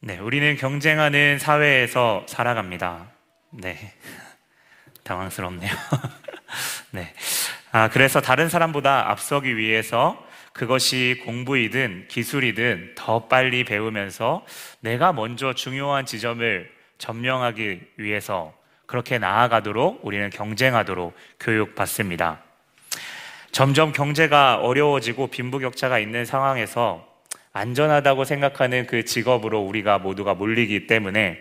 네, 우리는 경쟁하는 사회에서 살아갑니다. 네. 당황스럽네요. 네. 아, 그래서 다른 사람보다 앞서기 위해서 그것이 공부이든 기술이든 더 빨리 배우면서 내가 먼저 중요한 지점을 점령하기 위해서 그렇게 나아가도록 우리는 경쟁하도록 교육받습니다. 점점 경제가 어려워지고 빈부격차가 있는 상황에서 안전하다고 생각하는 그 직업으로 우리가 모두가 몰리기 때문에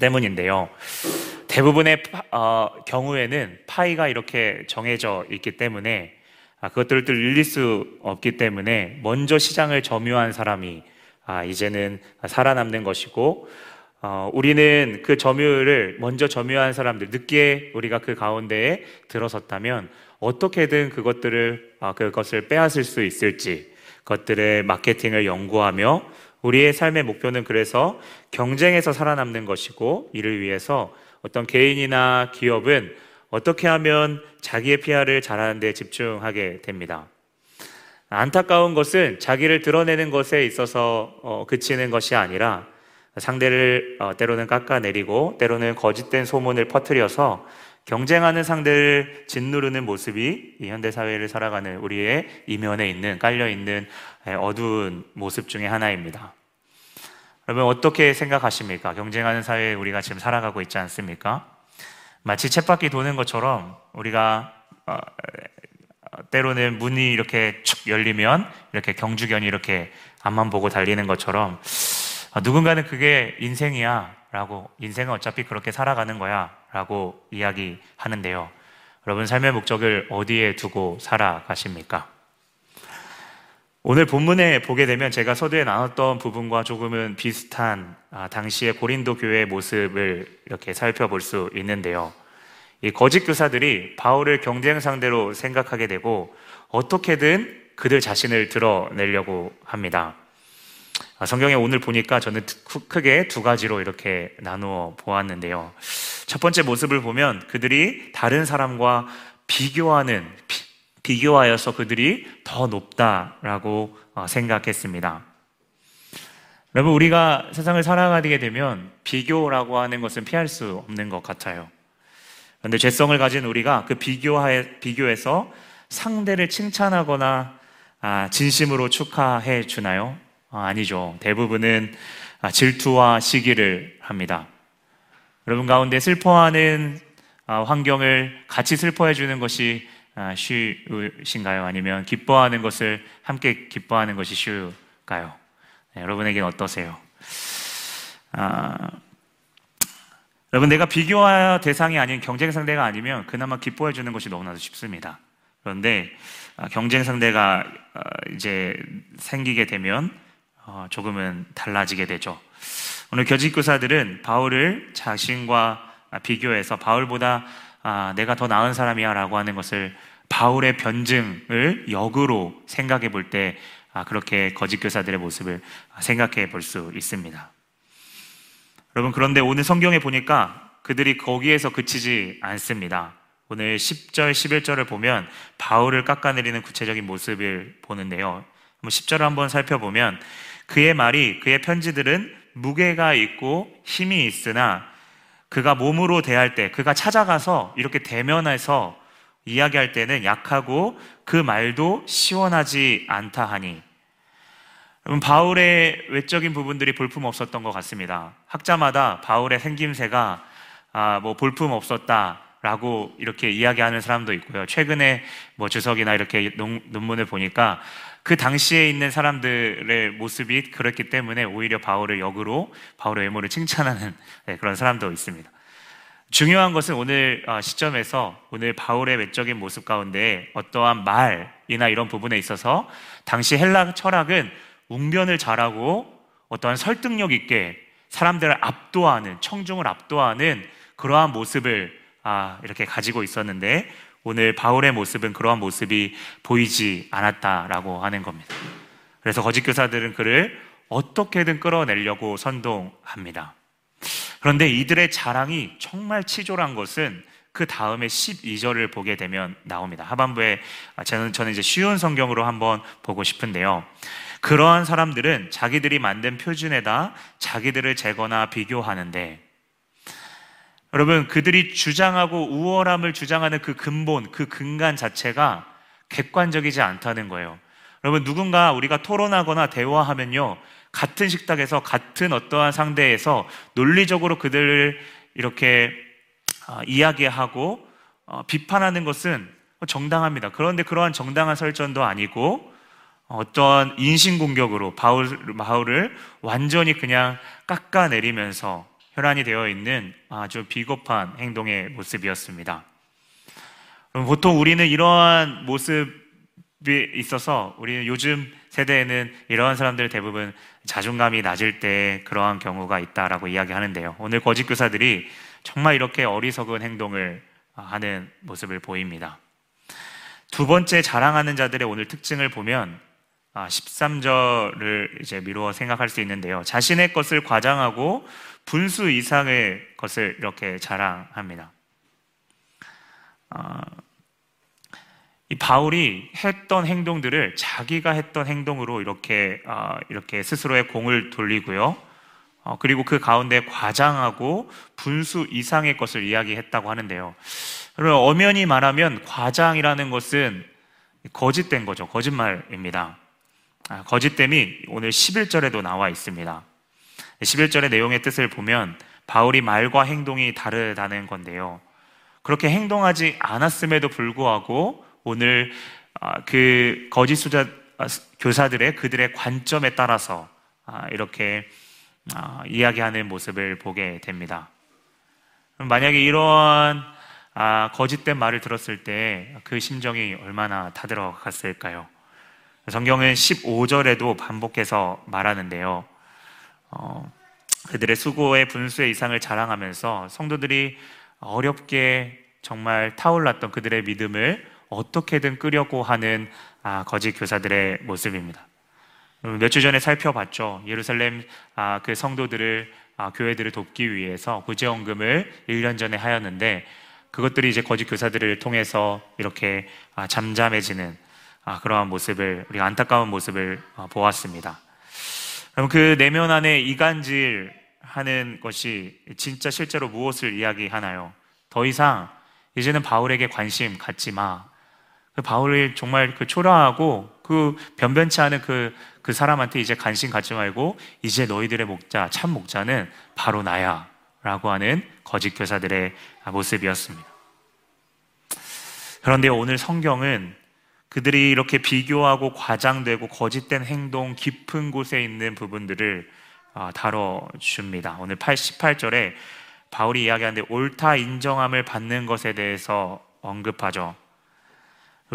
때문인데요. 대부분의 파, 어, 경우에는 파이가 이렇게 정해져 있기 때문에 아, 그것들을 늘릴 수 없기 때문에 먼저 시장을 점유한 사람이 아, 이제는 살아남는 것이고 어, 우리는 그 점유를 먼저 점유한 사람들 늦게 우리가 그 가운데에 들어섰다면 어떻게든 그것들을 아, 그것을 빼앗을 수 있을지 것들의 마케팅을 연구하며 우리의 삶의 목표는 그래서 경쟁에서 살아남는 것이고 이를 위해서 어떤 개인이나 기업은 어떻게 하면 자기의 PR을 잘하는 데 집중하게 됩니다. 안타까운 것은 자기를 드러내는 것에 있어서 어, 그치는 것이 아니라 상대를 어, 때로는 깎아내리고 때로는 거짓된 소문을 퍼뜨려서 경쟁하는 상대를 짓누르는 모습이 이 현대 사회를 살아가는 우리의 이면에 있는 깔려 있는 어두운 모습 중의 하나입니다. 여러분 어떻게 생각하십니까? 경쟁하는 사회에 우리가 지금 살아가고 있지 않습니까? 마치 쳇바퀴 도는 것처럼 우리가 어, 때로는 문이 이렇게 축 열리면 이렇게 경주견이 이렇게 앞만 보고 달리는 것처럼 어, 누군가는 그게 인생이야 라고 인생은 어차피 그렇게 살아가는 거야 라고 이야기하는데요. 여러분 삶의 목적을 어디에 두고 살아가십니까? 오늘 본문에 보게 되면 제가 서두에 나눴던 부분과 조금은 비슷한 아, 당시의 고린도 교회의 모습을 이렇게 살펴볼 수 있는데요. 이 거짓 교사들이 바울을 경쟁 상대로 생각하게 되고 어떻게든 그들 자신을 드러내려고 합니다. 아, 성경에 오늘 보니까 저는 크게 두 가지로 이렇게 나누어 보았는데요. 첫 번째 모습을 보면 그들이 다른 사람과 비교하는, 비, 교하여서 그들이 더 높다라고 어, 생각했습니다. 여러분, 우리가 세상을 살아가게 되면 비교라고 하는 것은 피할 수 없는 것 같아요. 그런데 죄성을 가진 우리가 그 비교하에, 비교에서 상대를 칭찬하거나 아, 진심으로 축하해 주나요? 아, 아니죠. 대부분은 아, 질투와 시기를 합니다. 여러분 가운데 슬퍼하는 아, 환경을 같이 슬퍼해 주는 것이 쉬우신가요? 아니면 기뻐하는 것을 함께 기뻐하는 것이 쉬울까요? 네, 여러분에게는 어떠세요? 아, 여러분 내가 비교할 대상이 아닌 경쟁 상대가 아니면 그나마 기뻐해 주는 것이 너무나도 쉽습니다. 그런데 경쟁 상대가 이제 생기게 되면 어, 조금은 달라지게 되죠. 오늘 교직교사들은 바울을 자신과 비교해서 바울보다 아, 내가 더 나은 사람이야 라고 하는 것을 바울의 변증을 역으로 생각해 볼때 아, 그렇게 거짓교사들의 모습을 생각해 볼 수 있습니다. 여러분, 그런데 오늘 성경에 보니까 그들이 거기에서 그치지 않습니다. 오늘 10절, 11절을 보면 바울을 깎아내리는 구체적인 모습을 보는데요. 10절을 한번 살펴보면 그의 말이 그의 편지들은 무게가 있고 힘이 있으나 그가 몸으로 대할 때 그가 찾아가서 이렇게 대면해서 이야기할 때는 약하고 그 말도 시원하지 않다 하니 바울의 외적인 부분들이 볼품 없었던 것 같습니다. 학자마다 바울의 생김새가 아, 뭐 볼품 없었다 라고 이렇게 이야기하는 사람도 있고요. 최근에 뭐 주석이나 이렇게 논 문을 보니까 그 당시에 있는 사람들의 모습이 그렇기 때문에 오히려 바울을 역으로 바울의 외모를 칭찬하는 네, 그런 사람도 있습니다. 중요한 것은 오늘 어, 시점에서 오늘 바울의 외적인 모습 가운데 어떠한 말이나 이런 부분에 있어서 당시 헬라 철학은 웅변을 잘하고 어떠한 설득력 있게 사람들을 압도하는 청중을 압도하는 그러한 모습을 아, 이렇게 가지고 있었는데 오늘 바울의 모습은 그러한 모습이 보이지 않았다라고 하는 겁니다. 그래서 거짓 교사들은 그를 어떻게든 끌어내려고 선동합니다. 그런데 이들의 자랑이 정말 치졸한 것은 그 다음에 12절을 보게 되면 나옵니다. 하반부에 저는, 저는 이제 쉬운 성경으로 한번 보고 싶은데요. 그러한 사람들은 자기들이 만든 표준에다 자기들을 재거나 비교하는데 여러분 그들이 주장하고 우월함을 주장하는 그 근본, 그 근간 자체가 객관적이지 않다는 거예요. 여러분 누군가 우리가 토론하거나 대화하면요 같은 식탁에서 같은 어떠한 상대에서 논리적으로 그들을 이렇게 아, 이야기하고 어, 비판하는 것은 정당합니다. 그런데 그러한 정당한 설전도 아니고 어떤 인신공격으로 바울, 바울을 완전히 그냥 깎아내리면서 혈안이 되어 있는 아주 비겁한 행동의 모습이었습니다. 보통 우리는 이러한 모습에 있어서 우리는 요즘 세대에는 이러한 사람들 대부분 자존감이 낮을 때 그러한 경우가 있다라고 이야기하는데요. 오늘 거짓 교사들이 정말 이렇게 어리석은 행동을 하는 모습을 보입니다. 두 번째 자랑하는 자들의 오늘 특징을 보면 13절을 아, 이제 미루어 생각할 수 있는데요. 자신의 것을 과장하고 분수 이상의 것을 이렇게 자랑합니다. 아, 이 바울이 했던 행동들을 자기가 했던 행동으로 이렇게 아, 이렇게 스스로의 공을 돌리고요. 어, 그리고 그 가운데 과장하고 분수 이상의 것을 이야기했다고 하는데요. 그리고 엄연히 말하면 과장이라는 것은 거짓된 거죠. 거짓말입니다. 아, 거짓됨이 오늘 11절에도 나와 있습니다. 11절의 내용의 뜻을 보면 바울이 말과 행동이 다르다는 건데요. 그렇게 행동하지 않았음에도 불구하고 오늘 아, 그 거짓 수자 아, 교사들의 그들의 관점에 따라서 이렇게 이야기하는 모습을 보게 됩니다. 만약에 이러한 거짓된 말을 들었을 때 그 심정이 얼마나 타들어갔을까요? 성경은 15절에도 반복해서 말하는데요. 어, 그들의 수고의 분수의 이상을 자랑하면서 성도들이 어렵게 정말 타올랐던 그들의 믿음을 어떻게든 끄려고 하는 아, 거짓 교사들의 모습입니다. 몇 주 전에 살펴봤죠. 예루살렘 아, 그 성도들을 아, 교회들을 돕기 위해서 구제원금을 1년 전에 하였는데 그것들이 이제 거짓 교사들을 통해서 이렇게 아, 잠잠해지는 아, 그러한 모습을 우리가 안타까운 모습을 어, 보았습니다. 그럼 그 내면 안에 이간질 하는 것이 진짜 실제로 무엇을 이야기하나요? 더 이상 이제는 바울에게 관심 갖지 마. 그 바울이 정말 그 초라하고 그 변변치 않은 그, 그 사람한테 이제 관심 갖지 말고 이제 너희들의 목자, 참 목자는 바로 나야. 라고 하는 거짓 교사들의 모습이었습니다. 그런데 오늘 성경은 그들이 이렇게 비교하고 과장되고 거짓된 행동 깊은 곳에 있는 부분들을 아, 다뤄줍니다. 오늘 88절에 바울이 이야기하는데 옳다 인정함을 받는 것에 대해서 언급하죠.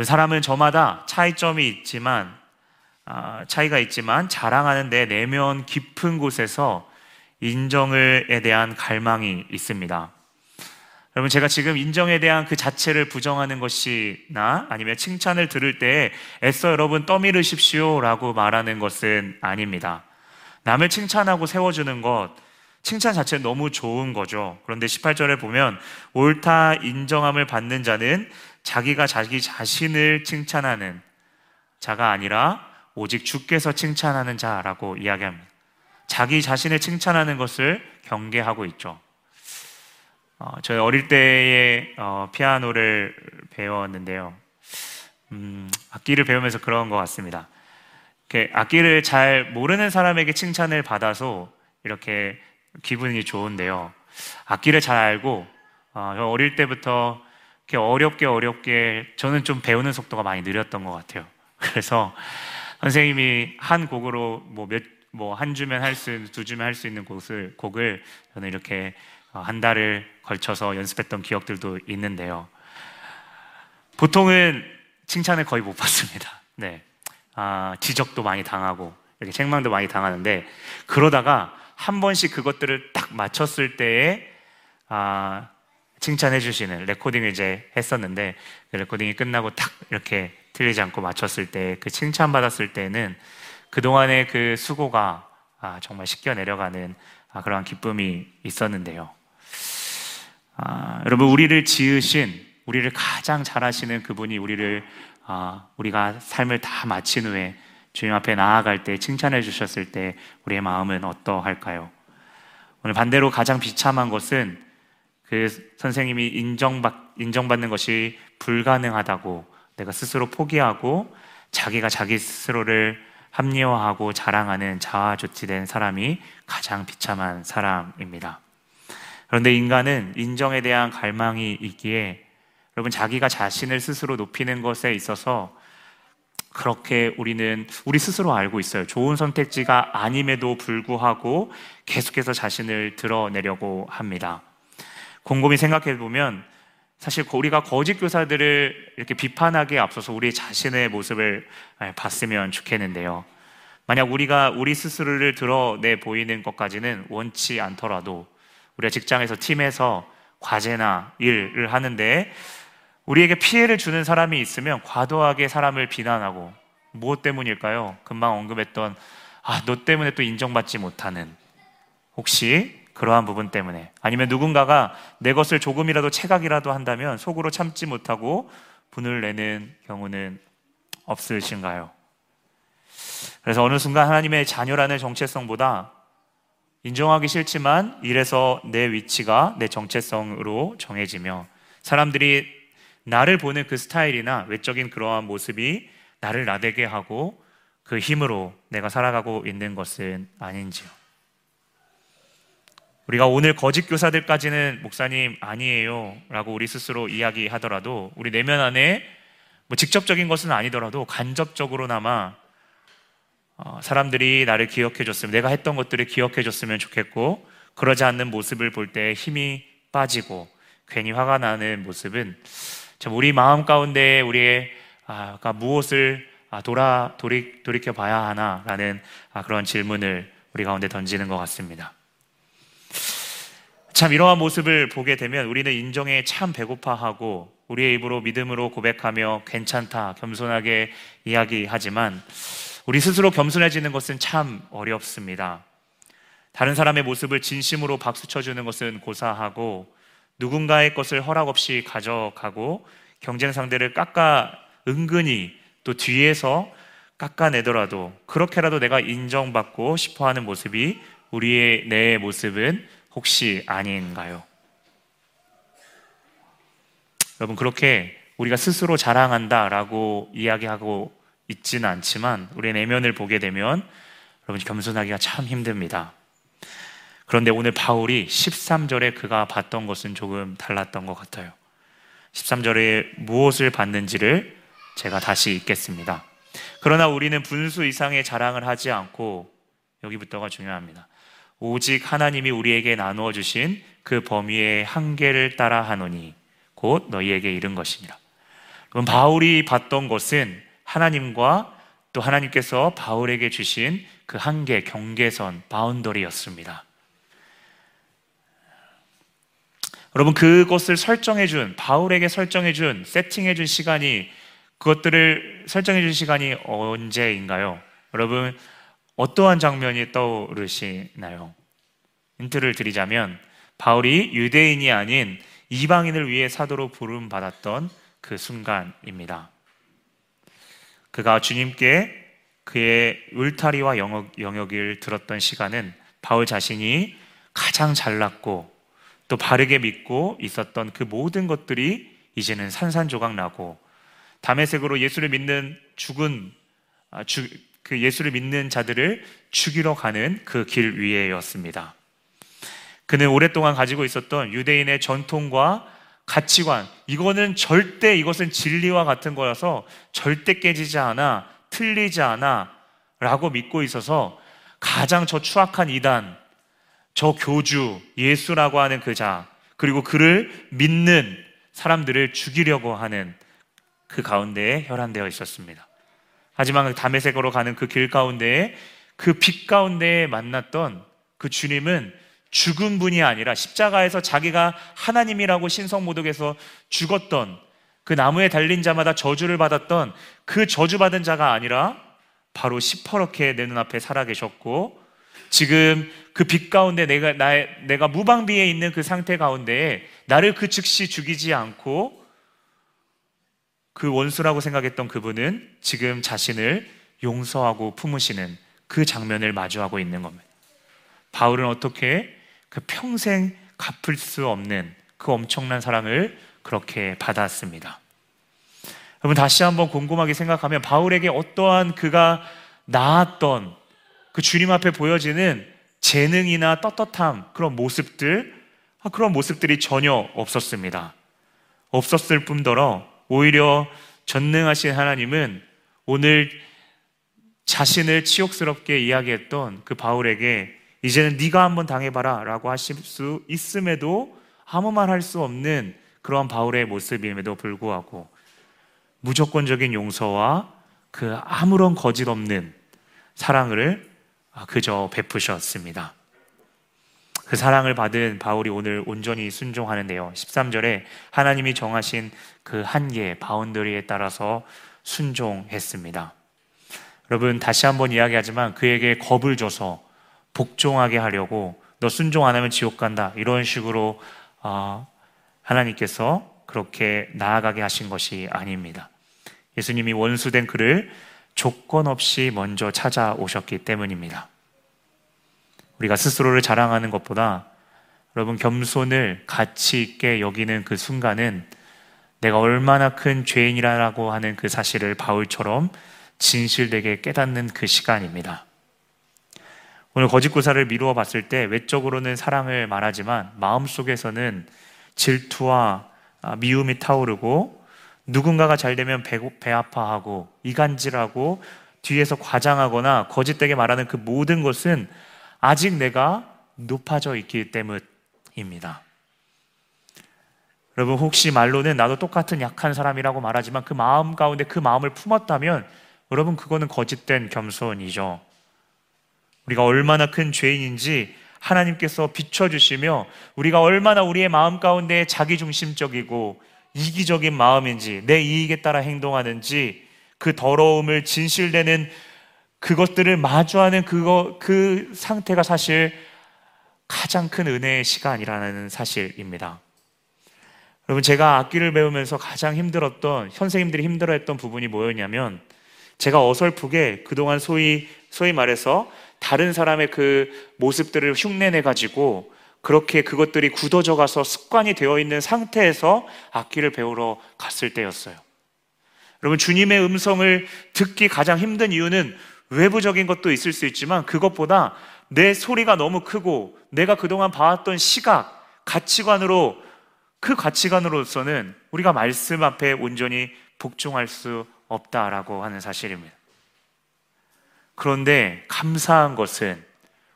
사람은 저마다 차이점이 있지만 아, 차이가 있지만 자랑하는 데 내면 깊은 곳에서 인정을에 대한 갈망이 있습니다. 여러분 제가 지금 인정에 대한 그 자체를 부정하는 것이나 아니면 칭찬을 들을 때 애써 여러분 떠밀으십시오라고 말하는 것은 아닙니다. 남을 칭찬하고 세워주는 것 칭찬 자체는 너무 좋은 거죠. 그런데 18절에 보면 옳다 인정함을 받는 자는 자기가 자기 자신을 칭찬하는 자가 아니라 오직 주께서 칭찬하는 자라고 이야기합니다. 자기 자신을 칭찬하는 것을 경계하고 있죠. 어, 저희 어릴 때에 어, 피아노를 배웠는데요. 음, 악기를 배우면서 그런 것 같습니다. 악기를 잘 모르는 사람에게 칭찬을 받아서 이렇게 기분이 좋은데요. 악기를 잘 알고 어, 어릴 때부터 이렇게 어렵게 어렵게 저는 좀 배우는 속도가 많이 느렸던 것 같아요. 그래서 선생님이 한 곡으로 뭐 몇 뭐한 주면 할 수, 두 주면 할 수 있는 곡을 곡을 저는 이렇게 어, 한 달을 걸쳐서 연습했던 기억들도 있는데요. 보통은 칭찬을 거의 못 받습니다. 네. 아, 지적도 많이 당하고, 이렇게 책망도 많이 당하는데, 그러다가 한 번씩 그것들을 딱 맞췄을 때에, 아, 칭찬해 주시는 레코딩을 이제 했었는데, 그 레코딩이 끝나고 딱 이렇게 틀리지 않고 맞췄을 때, 그 칭찬받았을 때는 그동안의 그 수고가 아, 정말 씻겨 내려가는 아, 그러한 기쁨이 있었는데요. 아, 여러분 우리를 지으신 우리를 가장 잘하시는 그분이 우리를 아, 우리가 삶을 다 마친 후에 주님 앞에 나아갈 때 칭찬해 주셨을 때 우리의 마음은 어떠할까요? 오늘 반대로 가장 비참한 것은 그 선생님이 인정받, 인정받는 것이 불가능하다고 내가 스스로 포기하고 자기가 자기 스스로를 합리화하고 자랑하는 자아조치된 사람이 가장 비참한 사람입니다. 그런데 인간은 인정에 대한 갈망이 있기에 여러분 자기가 자신을 스스로 높이는 것에 있어서 그렇게 우리는 우리 스스로 알고 있어요. 좋은 선택지가 아님에도 불구하고 계속해서 자신을 드러내려고 합니다. 곰곰이 생각해 보면 사실 우리가 거짓 교사들을 이렇게 비판하기에 앞서서 우리 자신의 모습을 예, 봤으면 좋겠는데요. 만약 우리가 우리 스스로를 드러내 보이는 것까지는 원치 않더라도 우리가 직장에서 팀에서 과제나 일을 하는데 우리에게 피해를 주는 사람이 있으면 과도하게 사람을 비난하고 무엇 때문일까요? 금방 언급했던 아, 너 때문에 또 인정받지 못하는 혹시 그러한 부분 때문에 아니면 누군가가 내 것을 조금이라도 체각이라도 한다면 속으로 참지 못하고 분을 내는 경우는 없으신가요? 그래서 어느 순간 하나님의 자녀라는 정체성보다 인정하기 싫지만 이래서 내 위치가 내 정체성으로 정해지며 사람들이 나를 보는 그 스타일이나 외적인 그러한 모습이 나를 나대게 하고 그 힘으로 내가 살아가고 있는 것은 아닌지요. 우리가 오늘 거짓 교사들까지는 목사님 아니에요 라고 우리 스스로 이야기하더라도 우리 내면 안에 뭐 직접적인 것은 아니더라도 간접적으로나마 어, 사람들이 나를 기억해 줬으면 내가 했던 것들을 기억해 줬으면 좋겠고 그러지 않는 모습을 볼 때 힘이 빠지고 괜히 화가 나는 모습은 참 우리 마음 가운데 우리의 아, 무엇을 아, 돌아 돌이, 돌이켜 봐야 하나라는 아, 그런 질문을 우리 가운데 던지는 것 같습니다. 참 이러한 모습을 보게 되면 우리는 인정에 참 배고파하고 우리의 입으로 믿음으로 고백하며 괜찮다 겸손하게 이야기하지만 우리 스스로 겸손해지는 것은 참 어렵습니다. 다른 사람의 모습을 진심으로 박수 쳐주는 것은 고사하고 누군가의 것을 허락 없이 가져가고 경쟁 상대를 깎아 은근히 또 뒤에서 깎아내더라도 그렇게라도 내가 인정받고 싶어 하는 모습이 우리의 내 모습은 혹시 아닌가요? 여러분, 그렇게 우리가 스스로 자랑한다라고 이야기하고 있지는 않지만 우리의 내면을 보게 되면 여러분 겸손하기가 참 힘듭니다. 그런데 오늘 바울이 13절에 그가 봤던 것은 조금 달랐던 것 같아요. 13절에 무엇을 봤는지를 제가 다시 읽겠습니다. 그러나 우리는 분수 이상의 자랑을 하지 않고 여기부터가 중요합니다. 오직 하나님이 우리에게 나누어 주신 그 범위의 한계를 따라 하노니 곧 너희에게 이른 것이니라. 그럼 바울이 봤던 것은 하나님과 또 하나님께서 바울에게 주신 그 한계, 경계선, 바운더리였습니다. 여러분 그것을 설정해 준 바울에게 설정해 준 세팅해 준 시간이 그것들을 설정해 준 시간이 언제인가요? 여러분 어떠한 장면이 떠오르시나요? 힌트를 드리자면 바울이 유대인이 아닌 이방인을 위해 사도로 부름 받았던 그 순간입니다. 그가 주님께 그의 울타리와 영역, 영역을 들었던 시간은 바울 자신이 가장 잘났고 또 바르게 믿고 있었던 그 모든 것들이 이제는 산산조각 나고 담에색으로 예수를 믿는 죽은 아, 그 예수를 믿는 자들을 죽이러 가는 그 길 위에였습니다. 그는 오랫동안 가지고 있었던 유대인의 전통과 가치관, 이거는 절대 이것은 진리와 같은 거라서 절대 깨지지 않아, 틀리지 않아, 라고 믿고 있어서 가장 저 추악한 이단, 저 교주, 예수라고 하는 그 자, 그리고 그를 믿는 사람들을 죽이려고 하는 그 가운데에 혈안되어 있었습니다. 하지만 그 담에색으로 가는 그 길 가운데에 그 빛 가운데에 만났던 그 주님은 죽은 분이 아니라 십자가에서 자기가 하나님이라고 신성모독에서 죽었던 그 나무에 달린 자마다 저주를 받았던 그 저주받은 자가 아니라 바로 시퍼렇게 내 눈앞에 살아계셨고 지금 그 빛 가운데 내가 나의, 내가 무방비에 있는 그 상태 가운데에 나를 그 즉시 죽이지 않고 그 원수라고 생각했던 그분은 지금 자신을 용서하고 품으시는 그 장면을 마주하고 있는 겁니다. 바울은 어떻게 그 평생 갚을 수 없는 그 엄청난 사랑을 그렇게 받았습니다. 여러분 다시 한번 곰곰하게 생각하면 바울에게 어떠한 그가 나았던 그 주님 앞에 보여지는 재능이나 떳떳함 그런 모습들 아, 그런 모습들이 전혀 없었습니다. 없었을 뿐더러 오히려 전능하신 하나님은 오늘 자신을 치욕스럽게 이야기했던 그 바울에게 이제는 네가 한번 당해봐라라고 하실 수 있음에도 아무 말 할 수 없는 그런 바울의 모습임에도 불구하고 무조건적인 용서와 그 아무런 거짓 없는 사랑을 그저 베푸셨습니다. 그 사랑을 받은 바울이 오늘 온전히 순종하는데요. 13절에 하나님이 정하신 그 한계, 바운더리에 따라서 순종했습니다. 여러분, 다시 한번 이야기하지만 그에게 겁을 줘서 복종하게 하려고 너 순종 안 하면 지옥 간다. 이런 식으로 어, 하나님께서 그렇게 나아가게 하신 것이 아닙니다. 예수님이 원수된 그를 조건 없이 먼저 찾아오셨기 때문입니다. 우리가 스스로를 자랑하는 것보다 여러분 겸손을 가치 있게 여기는 그 순간은 내가 얼마나 큰 죄인이라고 하는 그 사실을 바울처럼 진실되게 깨닫는 그 시간입니다. 오늘 거짓구사를 미루어 봤을 때 외적으로는 사랑을 말하지만 마음속에서는 질투와 아, 미움이 타오르고 누군가가 잘 되면 배, 배 아파하고 이간질하고 뒤에서 과장하거나 거짓되게 말하는 그 모든 것은 아직 내가 높아져 있기 때문입니다. 여러분 혹시 말로는 나도 똑같은 약한 사람이라고 말하지만 그 마음 가운데 그 마음을 품었다면 여러분 그거는 거짓된 겸손이죠. 우리가 얼마나 큰 죄인인지 하나님께서 비춰주시며 우리가 얼마나 우리의 마음 가운데 자기중심적이고 이기적인 마음인지 내 이익에 따라 행동하는지 그 더러움을 진실되는 그것들을 마주하는 그거, 그 상태가 사실 가장 큰 은혜의 시간이라는 사실입니다. 여러분, 제가 악기를 배우면서 가장 힘들었던, 선생님들이 힘들어했던 부분이 뭐였냐면, 제가 어설프게 그동안 소위, 소위 말해서 다른 사람의 그 모습들을 흉내내 가지고 그렇게 그것들이 굳어져 가서 습관이 되어 있는 상태에서 악기를 배우러 갔을 때였어요. 여러분, 주님의 음성을 듣기 가장 힘든 이유는 외부적인 것도 있을 수 있지만 그것보다 내 소리가 너무 크고 내가 그동안 봐왔던 시각, 가치관으로 그 가치관으로서는 우리가 말씀 앞에 온전히 복종할 수 없다라고 하는 사실입니다. 그런데 감사한 것은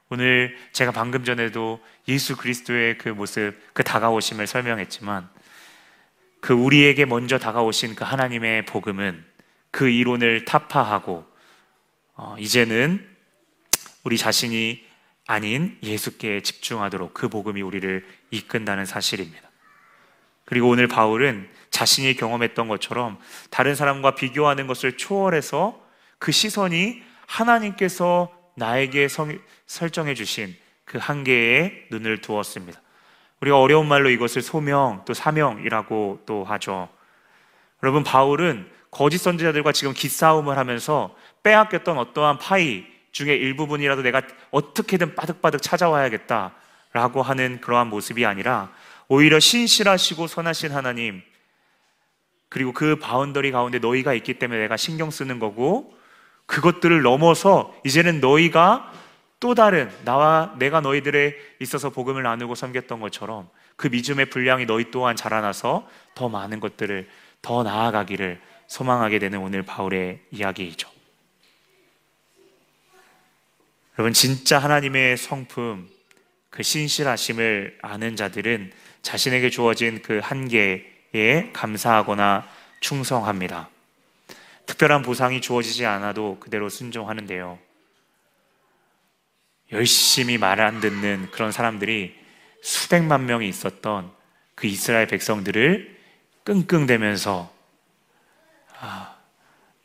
오늘 제가 방금 전에도 예수 그리스도의 그 모습, 그 다가오심을 설명했지만 그 우리에게 먼저 다가오신 그 하나님의 복음은 그 이론을 타파하고 어, 이제는 우리 자신이 아닌 예수께 집중하도록 그 복음이 우리를 이끈다는 사실입니다. 그리고 오늘 바울은 자신이 경험했던 것처럼 다른 사람과 비교하는 것을 초월해서 그 시선이 하나님께서 나에게 성, 설정해 주신 그 한계에 눈을 두었습니다. 우리가 어려운 말로 이것을 소명 또 사명이라고 또 하죠. 여러분 바울은 거짓 선지자들과 지금 기싸움을 하면서 빼앗겼던 어떠한 파이 중에 일부분이라도 내가 어떻게든 빠득빠득 찾아와야겠다라고 하는 그러한 모습이 아니라 오히려 신실하시고 선하신 하나님 그리고 그 boundary 가운데 너희가 있기 때문에 내가 신경 쓰는 거고 그것들을 넘어서 이제는 너희가 또 다른 나와 내가 너희들에 있어서 복음을 나누고 섬겼던 것처럼 그 믿음의 분량이 너희 또한 자라나서 더 많은 것들을 더 나아가기를 소망하게 되는 오늘 바울의 이야기이죠. 여러분 진짜 하나님의 성품 그 신실하심을 아는 자들은 자신에게 주어진 그 한계에 감사하거나 충성합니다. 특별한 보상이 주어지지 않아도 그대로 순종하는데요. 열심히 말 안 듣는 그런 사람들이 수백만 명이 있었던 그 이스라엘 백성들을 끙끙대면서 아,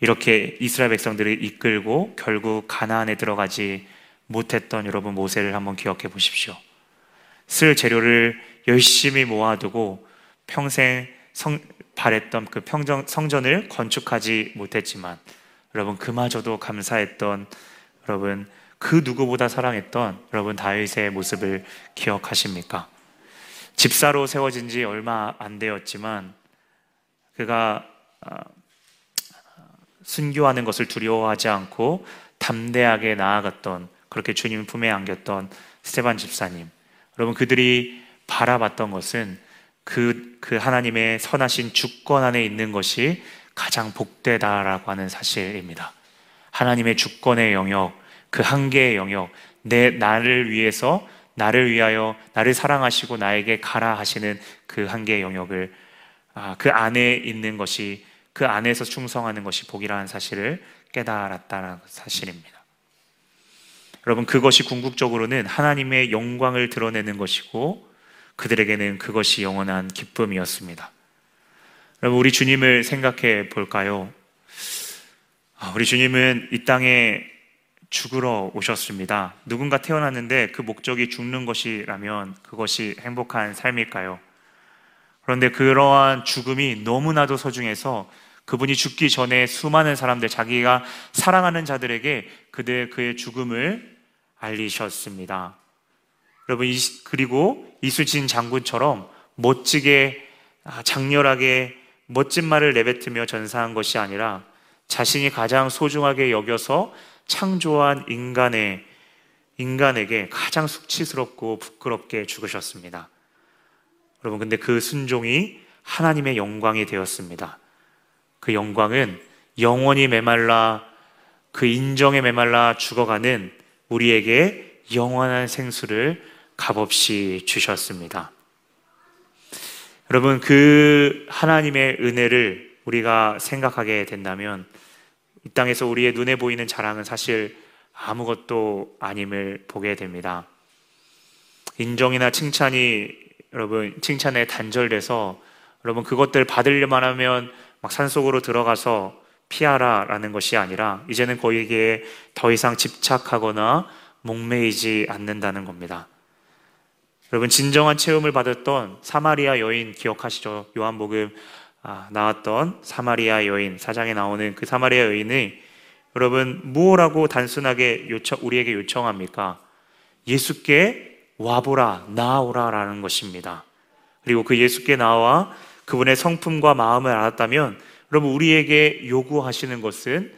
이렇게 이스라엘 백성들을 이끌고 결국 가나안에 들어가지 못했던 여러분 모세를 한번 기억해 보십시오. 쓸 재료를 열심히 모아두고 평생 성, 바랬던 그 평정, 성전을 건축하지 못했지만 여러분 그마저도 감사했던 여러분 그 누구보다 사랑했던 여러분 다윗의 모습을 기억하십니까? 집사로 세워진 지 얼마 안 되었지만 그가 아, 순교하는 것을 두려워하지 않고 담대하게 나아갔던 그렇게 주님 품에 안겼던 스테반 집사님 여러분 그들이 바라봤던 것은 그, 그 하나님의 선하신 주권 안에 있는 것이 가장 복되다라고 하는 사실입니다. 하나님의 주권의 영역, 그 한계의 영역, 내 나를 위해서 나를 위하여 나를 사랑하시고 나에게 가라 하시는 그 한계의 영역을 아, 그 안에 있는 것이 그 안에서 충성하는 것이 복이라는 사실을 깨달았다는 사실입니다. 여러분 그것이 궁극적으로는 하나님의 영광을 드러내는 것이고 그들에게는 그것이 영원한 기쁨이었습니다. 여러분 우리 주님을 생각해 볼까요? 아, 우리 주님은 이 땅에 죽으러 오셨습니다. 누군가 태어났는데 그 목적이 죽는 것이라면 그것이 행복한 삶일까요? 그런데 그러한 죽음이 너무나도 소중해서 그분이 죽기 전에 수많은 사람들, 자기가 사랑하는 자들에게 그들 그의 죽음을 알리셨습니다. 여러분, 그리고 이수진 장군처럼 멋지게, 아, 장렬하게 멋진 말을 내뱉으며 전사한 것이 아니라 자신이 가장 소중하게 여겨서 창조한 인간의 인간에게 가장 수치스럽고 부끄럽게 죽으셨습니다. 여러분, 근데 그 순종이 하나님의 영광이 되었습니다. 그 영광은 영원히 메말라 그 인정에 메말라 죽어가는 우리에게 영원한 생수를 값없이 주셨습니다. 여러분, 그 하나님의 은혜를 우리가 생각하게 된다면 이 땅에서 우리의 눈에 보이는 자랑은 사실 아무것도 아님을 보게 됩니다. 인정이나 칭찬이 여러분 칭찬에 단절돼서 여러분 그것들 받으려만 하면 막 산속으로 들어가서 피하라라는 것이 아니라 이제는 거기에 더 이상 집착하거나 목매이지 않는다는 겁니다. 여러분 진정한 체험을 받았던 사마리아 여인 기억하시죠? 요한복음 아, 나왔던 사마리아 여인 사장에 나오는 그 사마리아 여인이 여러분 무엇라고 단순하게 요청 우리에게 요청합니까? 예수께 와보라 나오라라는 것입니다. 그리고 그 예수께 나와 그분의 성품과 마음을 알았다면 여러분 우리에게 요구하시는 것은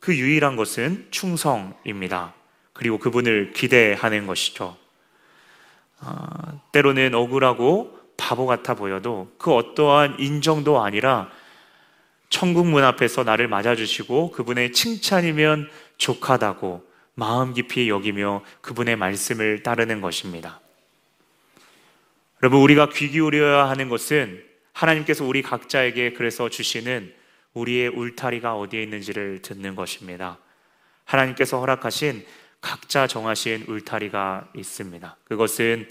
그 유일한 것은 충성입니다. 그리고 그분을 기대하는 것이죠. 아, 때로는 억울하고 바보 같아 보여도 그 어떠한 인정도 아니라 천국 문 앞에서 나를 맞아주시고 그분의 칭찬이면 족하다고 마음 깊이 여기며 그분의 말씀을 따르는 것입니다. 여러분, 우리가 귀 기울여야 하는 것은 하나님께서 우리 각자에게 그래서 주시는 우리의 울타리가 어디에 있는지를 듣는 것입니다. 하나님께서 허락하신 각자 정하신 울타리가 있습니다. 그것은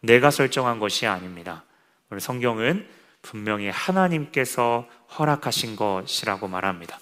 내가 설정한 것이 아닙니다. 오늘 성경은 분명히 하나님께서 허락하신 것이라고 말합니다.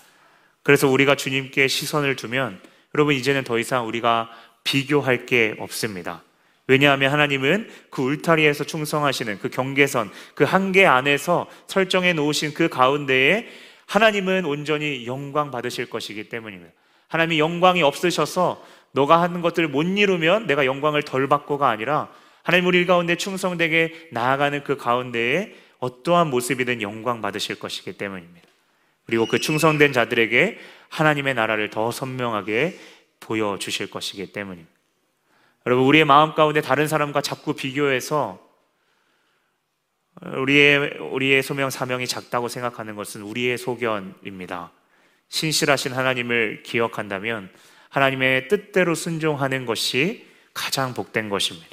그래서 우리가 주님께 시선을 두면 여러분 이제는 더 이상 우리가 비교할 게 없습니다. 왜냐하면 하나님은 그 울타리에서 충성하시는 그 경계선, 그 한계 안에서 설정해 놓으신 그 가운데에 하나님은 온전히 영광 받으실 것이기 때문입니다. 하나님이 영광이 없으셔서 너가 하는 것들을 못 이루면 내가 영광을 덜 받고가 아니라 하나님 우리 가운데 충성되게 나아가는 그 가운데에 어떠한 모습이든 영광 받으실 것이기 때문입니다. 그리고 그 충성된 자들에게 하나님의 나라를 더 선명하게 보여주실 것이기 때문입니다. 여러분, 우리의 마음 가운데 다른 사람과 자꾸 비교해서 우리의, 우리의 소명, 사명이 작다고 생각하는 것은 우리의 소견입니다. 신실하신 하나님을 기억한다면 하나님의 뜻대로 순종하는 것이 가장 복된 것입니다.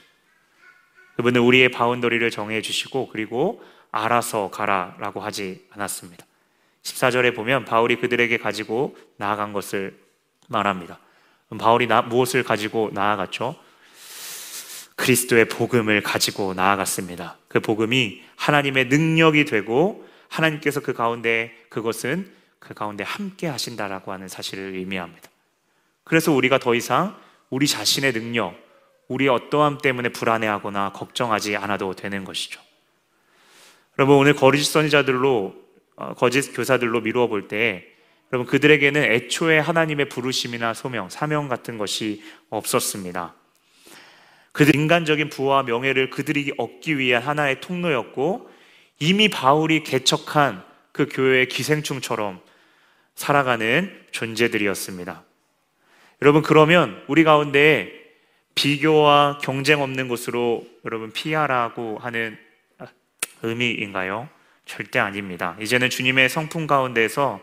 그분은 우리의 바운더리를 정해 주시고 그리고 알아서 가라라고 하지 않았습니다. 14절에 보면 바울이 그들에게 가지고 나아간 것을 말합니다. 바울이 나, 무엇을 가지고 나아갔죠? 그리스도의 복음을 가지고 나아갔습니다. 그 복음이 하나님의 능력이 되고 하나님께서 그 가운데 그것은 그 가운데 함께 하신다라고 하는 사실을 의미합니다. 그래서 우리가 더 이상 우리 자신의 능력, 우리의 어떠함 때문에 불안해하거나 걱정하지 않아도 되는 것이죠. 여러분 오늘 거짓 선지자들로 어, 거짓 교사들로 미루어 볼 때 여러분 그들에게는 애초에 하나님의 부르심이나 소명, 사명 같은 것이 없었습니다. 그들 인간적인 부와 명예를 그들이 얻기 위한 하나의 통로였고 이미 바울이 개척한 그 교회의 기생충처럼 살아가는 존재들이었습니다. 여러분 그러면 우리 가운데 비교와 경쟁 없는 곳으로 여러분 피하라고 하는 의미인가요? 절대 아닙니다. 이제는 주님의 성품 가운데서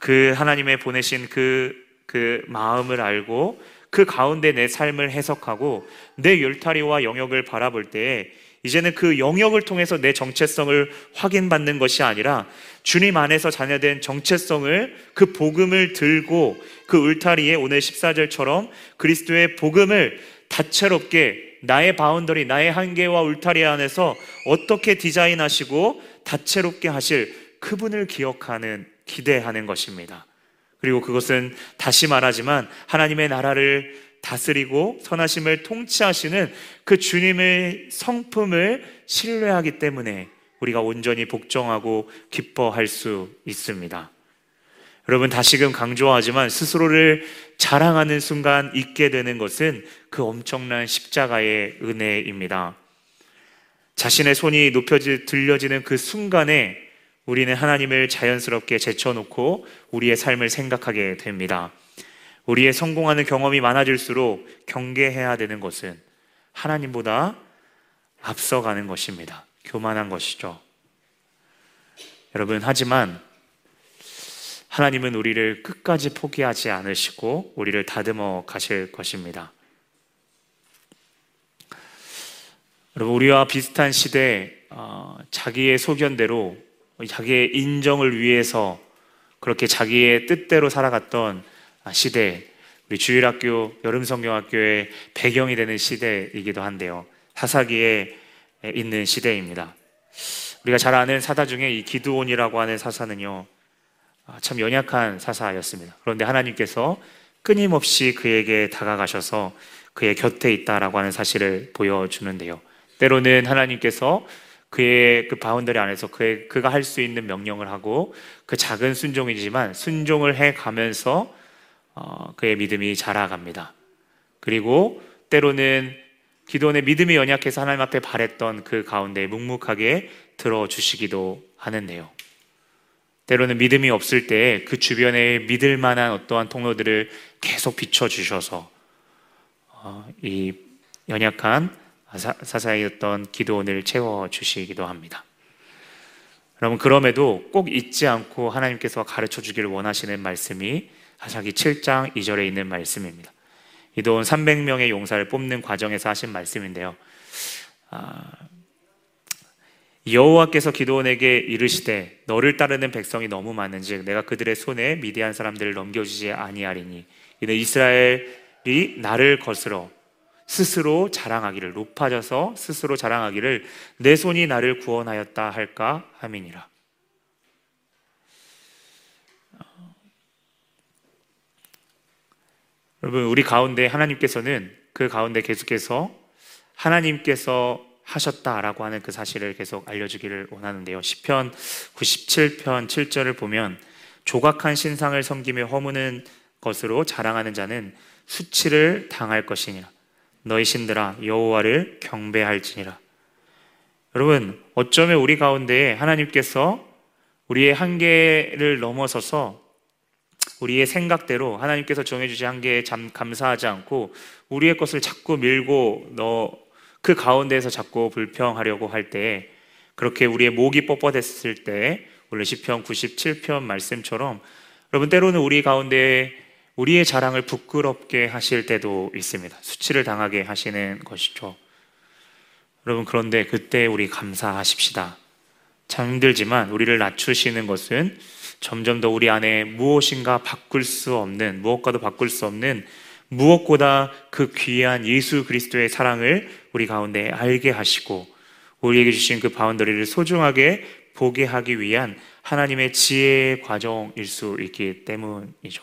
그 하나님의 보내신 그, 그 마음을 알고 그 가운데 내 삶을 해석하고 내 율타리와 영역을 바라볼 때 이제는 그 영역을 통해서 내 정체성을 확인받는 것이 아니라 주님 안에서 자녀된 정체성을 그 복음을 들고 그 울타리에 오늘 14절처럼 그리스도의 복음을 다채롭게 나의 boundary, 나의 한계와 울타리 안에서 어떻게 디자인하시고 다채롭게 하실 그분을 기억하는, 기대하는 것입니다. 그리고 그것은 다시 말하지만 하나님의 나라를 다스리고 선하심을 통치하시는 그 주님의 성품을 신뢰하기 때문에 우리가 온전히 복종하고 기뻐할 수 있습니다. 여러분 다시금 강조하지만 스스로를 자랑하는 순간 있게 되는 것은 그 엄청난 십자가의 은혜입니다. 자신의 손이 높여지 들려지는 그 순간에 우리는 하나님을 자연스럽게 제쳐놓고 우리의 삶을 생각하게 됩니다. 우리의 성공하는 경험이 많아질수록 경계해야 되는 것은 하나님보다 앞서가는 것입니다. 교만한 것이죠. 여러분, 하지만 하나님은 우리를 끝까지 포기하지 않으시고 우리를 다듬어 가실 것입니다. 여러분, 우리와 비슷한 시대, 어, 자기의 소견대로, 자기의 인정을 위해서 그렇게 자기의 뜻대로 살아갔던 아, 시대, 우리 주일학교, 여름성경학교의 배경이 되는 시대이기도 한데요. 사사기에 있는 시대입니다. 우리가 잘 아는 사사 중에 이 기드온이라고 하는 사사는요, 아, 참 연약한 사사였습니다. 그런데 하나님께서 끊임없이 그에게 다가가셔서 그의 곁에 있다라고 하는 사실을 보여주는데요. 때로는 하나님께서 그의 그 boundary 안에서 그의, 그가 할 수 있는 명령을 하고 그 작은 순종이지만 순종을 해 가면서 어, 그의 믿음이 자라갑니다. 그리고 때로는 기도원의 믿음이 연약해서 하나님 앞에 바랬던 그 가운데 묵묵하게 들어주시기도 하는데요. 때로는 믿음이 없을 때 그 주변에 믿을 만한 어떠한 통로들을 계속 비춰주셔서 어, 이 연약한 사사이었던 기도원을 채워주시기도 합니다. 여러분, 그럼에도 꼭 잊지 않고 하나님께서 가르쳐 주기를 원하시는 말씀이 하사기 7장 2절에 있는 말씀입니다. 이돈 300명의 용사를 뽑는 과정에서 하신 말씀인데요. 아, 여호와께서 기도원에게 이르시되 너를 따르는 백성이 너무 많은즉 내가 그들의 손에 미디안 사람들을 넘겨주지 아니하리니 이는 이스라엘이 나를 거스러 스스로 자랑하기를 높아져서 스스로 자랑하기를 내 손이 나를 구원하였다 할까 함이니라. 여러분, 우리 가운데 하나님께서는 그 가운데 계속해서 하나님께서 하셨다라고 하는 그 사실을 계속 알려주기를 원하는데요. 10편 97편 7절을 보면 조각한 신상을 섬기며 허무는 것으로 자랑하는 자는 수치를 당할 것이니라. 너희 신들아 여호와를 경배할지니라. 여러분, 어쩌면 우리 가운데 하나님께서 우리의 한계를 넘어서서 우리의 생각대로 하나님께서 정해주신 한계에 감사하지 않고 우리의 것을 자꾸 밀고 너 그 가운데에서 자꾸 불평하려고 할때 그렇게 우리의 목이 뻣뻣했을 때 원래 시편 97편 말씀처럼 여러분 때로는 우리 가운데 우리의 자랑을 부끄럽게 하실 때도 있습니다. 수치를 당하게 하시는 것이죠. 여러분 그런데 그때 우리 감사하십시다. 참 힘들지만 우리를 낮추시는 것은 점점 더 우리 안에 무엇인가 바꿀 수 없는, 무엇과도 바꿀 수 없는 무엇보다 그 귀한 예수 그리스도의 사랑을 우리 가운데 알게 하시고 우리에게 주신 그 바운더리를 소중하게 보게 하기 위한 하나님의 지혜의 과정일 수 있기 때문이죠.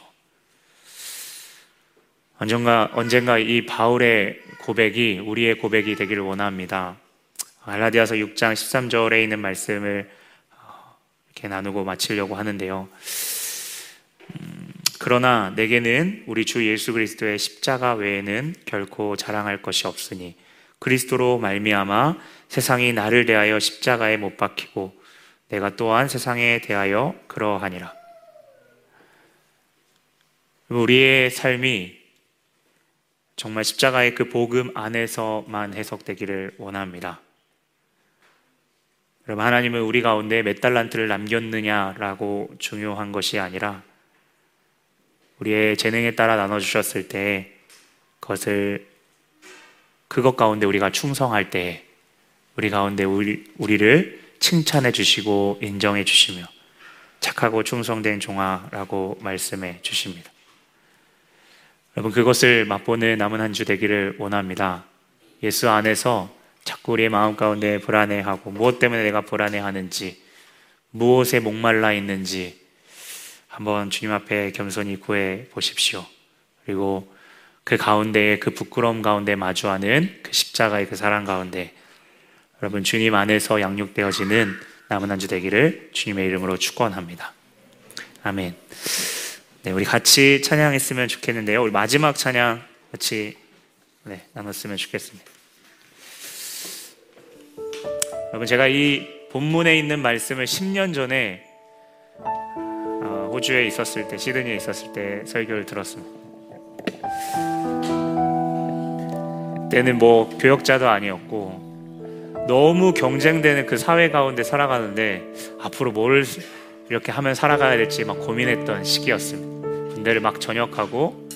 언젠가, 언젠가 이 바울의 고백이 우리의 고백이 되기를 원합니다. 알라디아서 6장 13절에 있는 말씀을 이렇게 나누고 마치려고 하는데요. 그러나 내게는 우리 주 예수 그리스도의 십자가 외에는 결코 자랑할 것이 없으니 그리스도로 말미암아 세상이 나를 대하여 십자가에 못 박히고 내가 또한 세상에 대하여 그러하니라. 우리의 삶이 정말 십자가의 그 복음 안에서만 해석되기를 원합니다. 여러분, 하나님은 우리 가운데 몇 달란트를 남겼느냐라고 중요한 것이 아니라 우리의 재능에 따라 나눠 주셨을 때 그것을 그것 가운데 우리가 충성할 때 우리 가운데 우리, 우리를 칭찬해 주시고 인정해 주시며 착하고 충성된 종아라고 말씀해 주십니다. 여러분 그것을 맛보는 남은 한 주 되기를 원합니다. 예수 안에서 자꾸 우리의 마음 가운데 불안해하고 무엇 때문에 내가 불안해하는지 무엇에 목말라 있는지 한번 주님 앞에 겸손히 구해 보십시오. 그리고 그 가운데에 그 부끄러움 가운데 마주하는 그 십자가의 그 사랑 가운데 여러분 주님 안에서 양육되어지는 남은 한 주 되기를 주님의 이름으로 축원합니다. 아멘. 네, 우리 같이 찬양했으면 좋겠는데요. 우리 마지막 찬양 같이 네, 나눴으면 좋겠습니다. 여러분 제가 이 본문에 있는 말씀을 10년 전에 어, 호주에 있었을 때 시드니에 있었을 때 설교를 들었습니다. 때는 뭐 교역자도 아니었고 너무 경쟁되는 그 사회 가운데 살아가는데 앞으로 뭘 이렇게 하면 살아가야 될지 막 고민했던 시기였습니다. 군대를 막 전역하고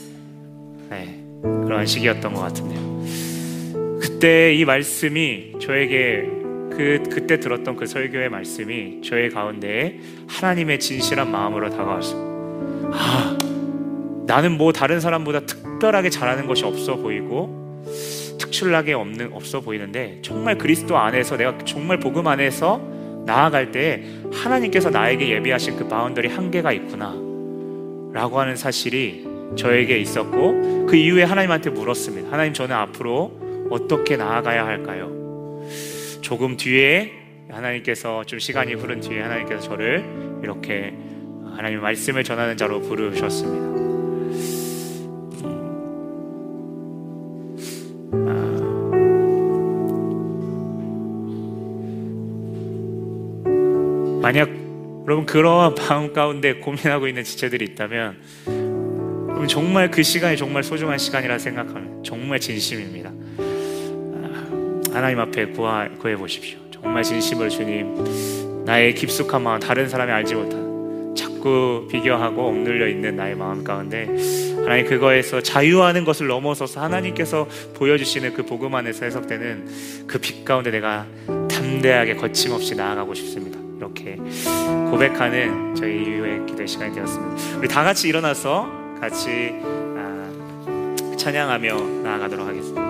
네, 그런 시기였던 것 같은데요. 그때 이 말씀이 저에게 그 그때 들었던 그 설교의 말씀이 저의 가운데에 하나님의 진실한 마음으로 다가왔습니다. 아, 나는 뭐 다른 사람보다 특별하게 잘하는 것이 없어 보이고 특출나게 없는 없어 보이는데 정말 그리스도 안에서 내가 정말 복음 안에서 나아갈 때 하나님께서 나에게 예비하신 그 boundary 한계가 있구나. 라고 하는 사실이 저에게 있었고 그 이후에 하나님한테 물었습니다. 하나님 저는 앞으로 어떻게 나아가야 할까요? 조금 뒤에 하나님께서 좀 시간이 흐른 뒤에 하나님께서 저를 이렇게 하나님 말씀을 전하는 자로 부르셨습니다. 아. 만약 여러분 그러한 마음 가운데 고민하고 있는 지체들이 있다면 그럼 정말 그 시간이 정말 소중한 시간이라 생각하면 정말 진심입니다. 아, 하나님 앞에 구하, 구해 보십시오. 정말 진심으로 주님 나의 깊숙한 마음 다른 사람이 알지 못하는 자꾸 비교하고 억눌려 있는 나의 마음 가운데 하나님 그거에서 자유하는 것을 넘어서서 하나님께서 보여주시는 그 복음 안에서 해석되는 그 빛 가운데 내가 담대하게 거침없이 나아가고 싶습니다. 이렇게 고백하는 저희 이후의 기도 시간이 되었습니다. 우리 다 같이 일어나서 같이 아, 찬양하며 나아가도록 하겠습니다.